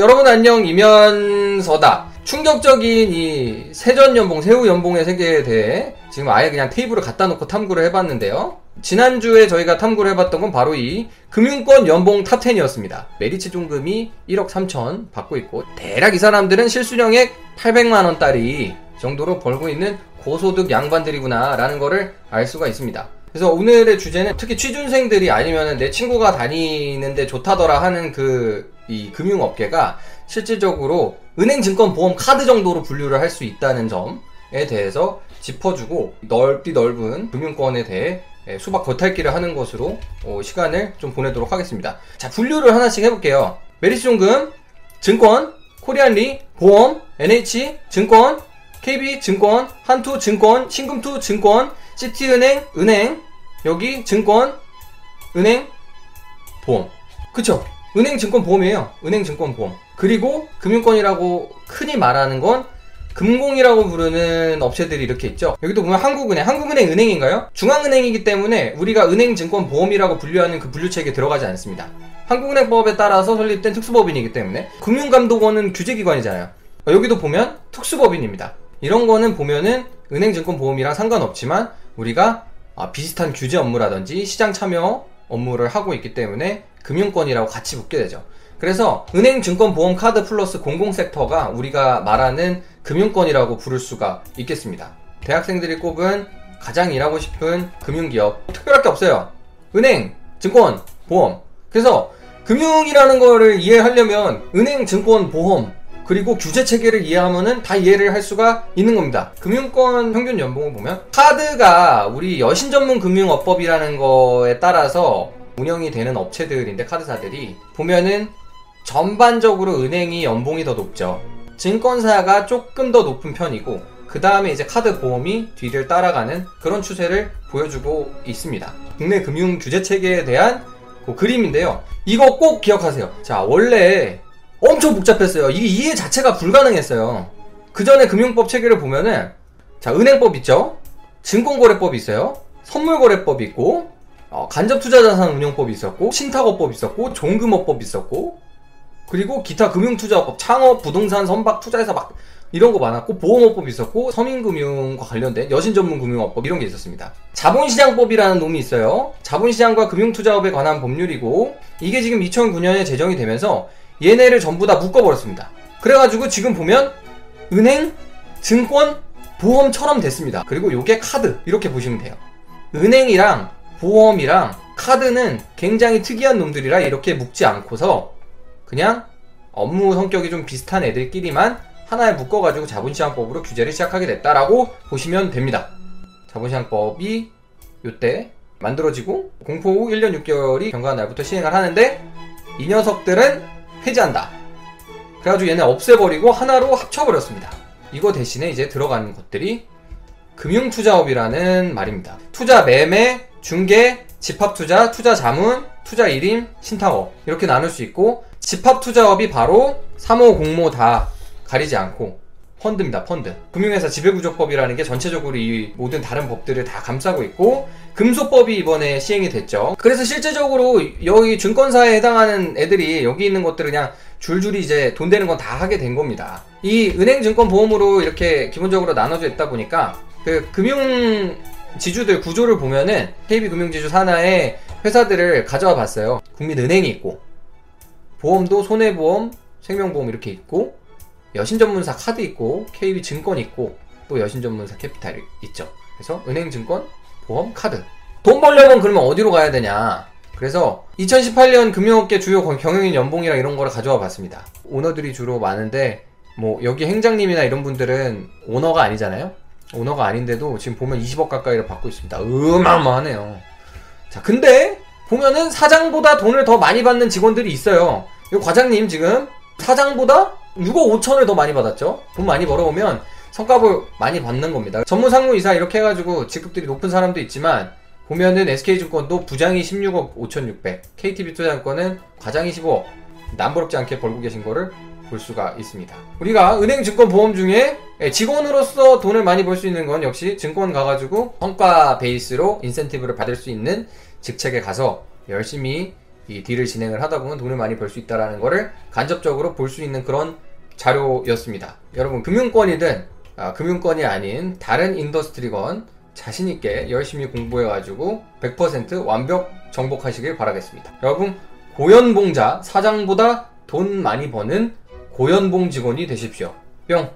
여러분 안녕 이면서다. 충격적인 이 세전 연봉, 세후 연봉의 세계에 대해 지금 아예 그냥 테이블을 갖다 놓고 탐구를 해봤는데요. 지난주에 저희가 탐구를 해봤던 건 바로 이 금융권 연봉 top 10이었습니다. 메리츠 종금이 1억 3천 받고 있고 대략 이 사람들은 실수령액 800만원짜리 정도로 벌고 있는 고소득 양반들이구나 라는 거를 알 수가 있습니다. 그래서 오늘의 주제는 특히 취준생들이 아니면 내 친구가 다니는데 좋다더라 하는 그 이 금융업계가 실질적으로 은행, 증권, 보험, 카드 정도로 분류를 할 수 있다는 점에 대해서 짚어주고 넓디 넓은 금융권에 대해 수박 겉핥기를 하는 것으로 어, 시간을 좀 보내도록 하겠습니다. 자, 분류를 하나씩 해볼게요. 메리츠종금, 증권, 코리안리, 보험, NH, 증권, KB증권, 한투 증권, 신금투 증권, 시티은행, 은행, 여기 증권, 은행, 보험. 그쵸? 은행, 증권, 보험이에요. 은행, 증권, 보험. 그리고 금융권이라고 흔히 말하는 건 금공이라고 부르는 업체들이 이렇게 있죠. 여기도 보면 한국은행, 한국은행 은행인가요? 중앙은행이기 때문에 우리가 은행, 증권, 보험이라고 분류하는 그 분류체계에 들어가지 않습니다. 한국은행법에 따라서 설립된 특수법인이기 때문에 금융감독원은 규제기관이잖아요. 여기도 보면 특수법인입니다. 이런 거는 보면은 은행, 증권, 보험이랑 상관없지만 우리가 아, 비슷한 규제 업무라든지 시장 참여 업무를 하고 있기 때문에 금융권이라고 같이 붙게 되죠. 그래서 은행, 증권, 보험, 카드 플러스 공공 섹터가 우리가 말하는 금융권이라고 부를 수가 있겠습니다. 대학생들이 꼽은 가장 일하고 싶은 금융기업 특별할 게 없어요. 은행, 증권, 보험. 그래서 금융이라는 거를 이해하려면 은행, 증권, 보험 그리고 규제 체계를 이해하면은 다 이해를 할 수가 있는 겁니다. 금융권 평균 연봉을 보면 카드가 우리 여신 전문 금융업법이라는 거에 따라서 운영이 되는 업체들인데 카드사들이 보면은 전반적으로 은행이 연봉이 더 높죠. 증권사가 조금 더 높은 편이고 그 다음에 이제 카드 보험이 뒤를 따라가는 그런 추세를 보여주고 있습니다. 국내 금융 규제 체계에 대한 그 그림인데요. 이거 꼭 기억하세요. 자, 원래 엄청 복잡했어요. 이게 이해 자체가 불가능했어요. 그 전에 금융법 체계를 보면은 자, 은행법 있죠? 증권거래법이 있어요. 선물거래법이 있고 어, 간접투자자산운용법이 있었고 신탁업법이 있었고 종금업법이 있었고 그리고 기타 금융투자법, 창업, 부동산, 선박, 투자회사 막 이런 거 많았고 보험업법이 있었고 서민금융과 관련된 여신전문금융업법 이런 게 있었습니다. 자본시장법이라는 놈이 있어요. 자본시장과 금융투자업에 관한 법률이고 이게 지금 2009년에 제정이 되면서 얘네를 전부 다 묶어버렸습니다. 그래가지고 지금 보면 은행, 증권, 보험처럼 됐습니다. 그리고 요게 카드 이렇게 보시면 돼요. 은행이랑 보험이랑 카드는 굉장히 특이한 놈들이라 이렇게 묶지 않고서 그냥 업무 성격이 좀 비슷한 애들끼리만 하나에 묶어가지고 자본시장법으로 규제를 시작하게 됐다라고 보시면 됩니다. 자본시장법이 요때 만들어지고 공포 후 1년 6개월이 경과한 날부터 시행을 하는데 이 녀석들은 폐지한다. 그래가지고 얘네 없애버리고 하나로 합쳐버렸습니다. 이거 대신에 이제 들어가는 것들이 금융투자업이라는 말입니다. 투자 매매, 중개, 집합투자, 투자자문, 투자일임, 신탁업 이렇게 나눌 수 있고 집합투자업이 바로 3호 공모 다 가리지 않고 펀드입니다. 펀드. 금융회사 지배구조법이라는 게 전체적으로 이 모든 다른 법들을 다 감싸고 있고 금소법이 이번에 시행이 됐죠. 그래서 실제적으로 여기 증권사에 해당하는 애들이 여기 있는 것들을 그냥 줄줄이 이제 돈 되는 건 다 하게 된 겁니다. 이 은행, 증권, 보험으로 이렇게 기본적으로 나눠져 있다 보니까 그 금융 지주들 구조를 보면은 KB금융지주 산하의 회사들을 가져와 봤어요. 국민은행이 있고 보험도 손해보험, 생명보험 이렇게 있고 여신전문사 카드 있고 KB증권 있고 또 여신전문사 캐피탈 있죠. 그래서 은행, 증권, 보험, 카드. 돈 벌려면 그러면 어디로 가야 되냐? 그래서 2018년 금융업계 주요 경영인 연봉이랑 이런 거를 가져와 봤습니다. 오너들이 주로 많은데 뭐 여기 행장님이나 이런 분들은 오너가 아니잖아요. 오너가 아닌데도 지금 보면 20억 가까이를 받고 있습니다. 어마어마하네요. 자, 근데 보면은 사장보다 돈을 더 많이 받는 직원들이 있어요. 이 과장님 지금 사장보다 6억 5천을 더 많이 받았죠. 돈 많이 벌어오면 성과를 많이 받는 겁니다. 전문 상무이사 이렇게 해가지고 직급들이 높은 사람도 있지만 보면은 SK증권도 부장이 16억 5,600, KTB 투자증권은 과장이 15억 남부럽지 않게 벌고 계신 거를 볼 수가 있습니다. 우리가 은행, 증권, 보험 중에 직원으로서 돈을 많이 벌 수 있는 건 역시 증권 가가지고 성과 베이스로 인센티브를 받을 수 있는 직책에 가서 열심히 이 딜을 진행을 하다 보면 돈을 많이 벌 수 있다라는 거를 간접적으로 볼 수 있는 그런 자료였습니다. 여러분 금융권이든 아, 금융권이 아닌 다른 industry건 자신 있게 열심히 공부해가지고 100% 완벽 정복하시길 바라겠습니다. 여러분 고연봉자 사장보다 돈 많이 버는 고연봉 직원이 되십시오. 뿅.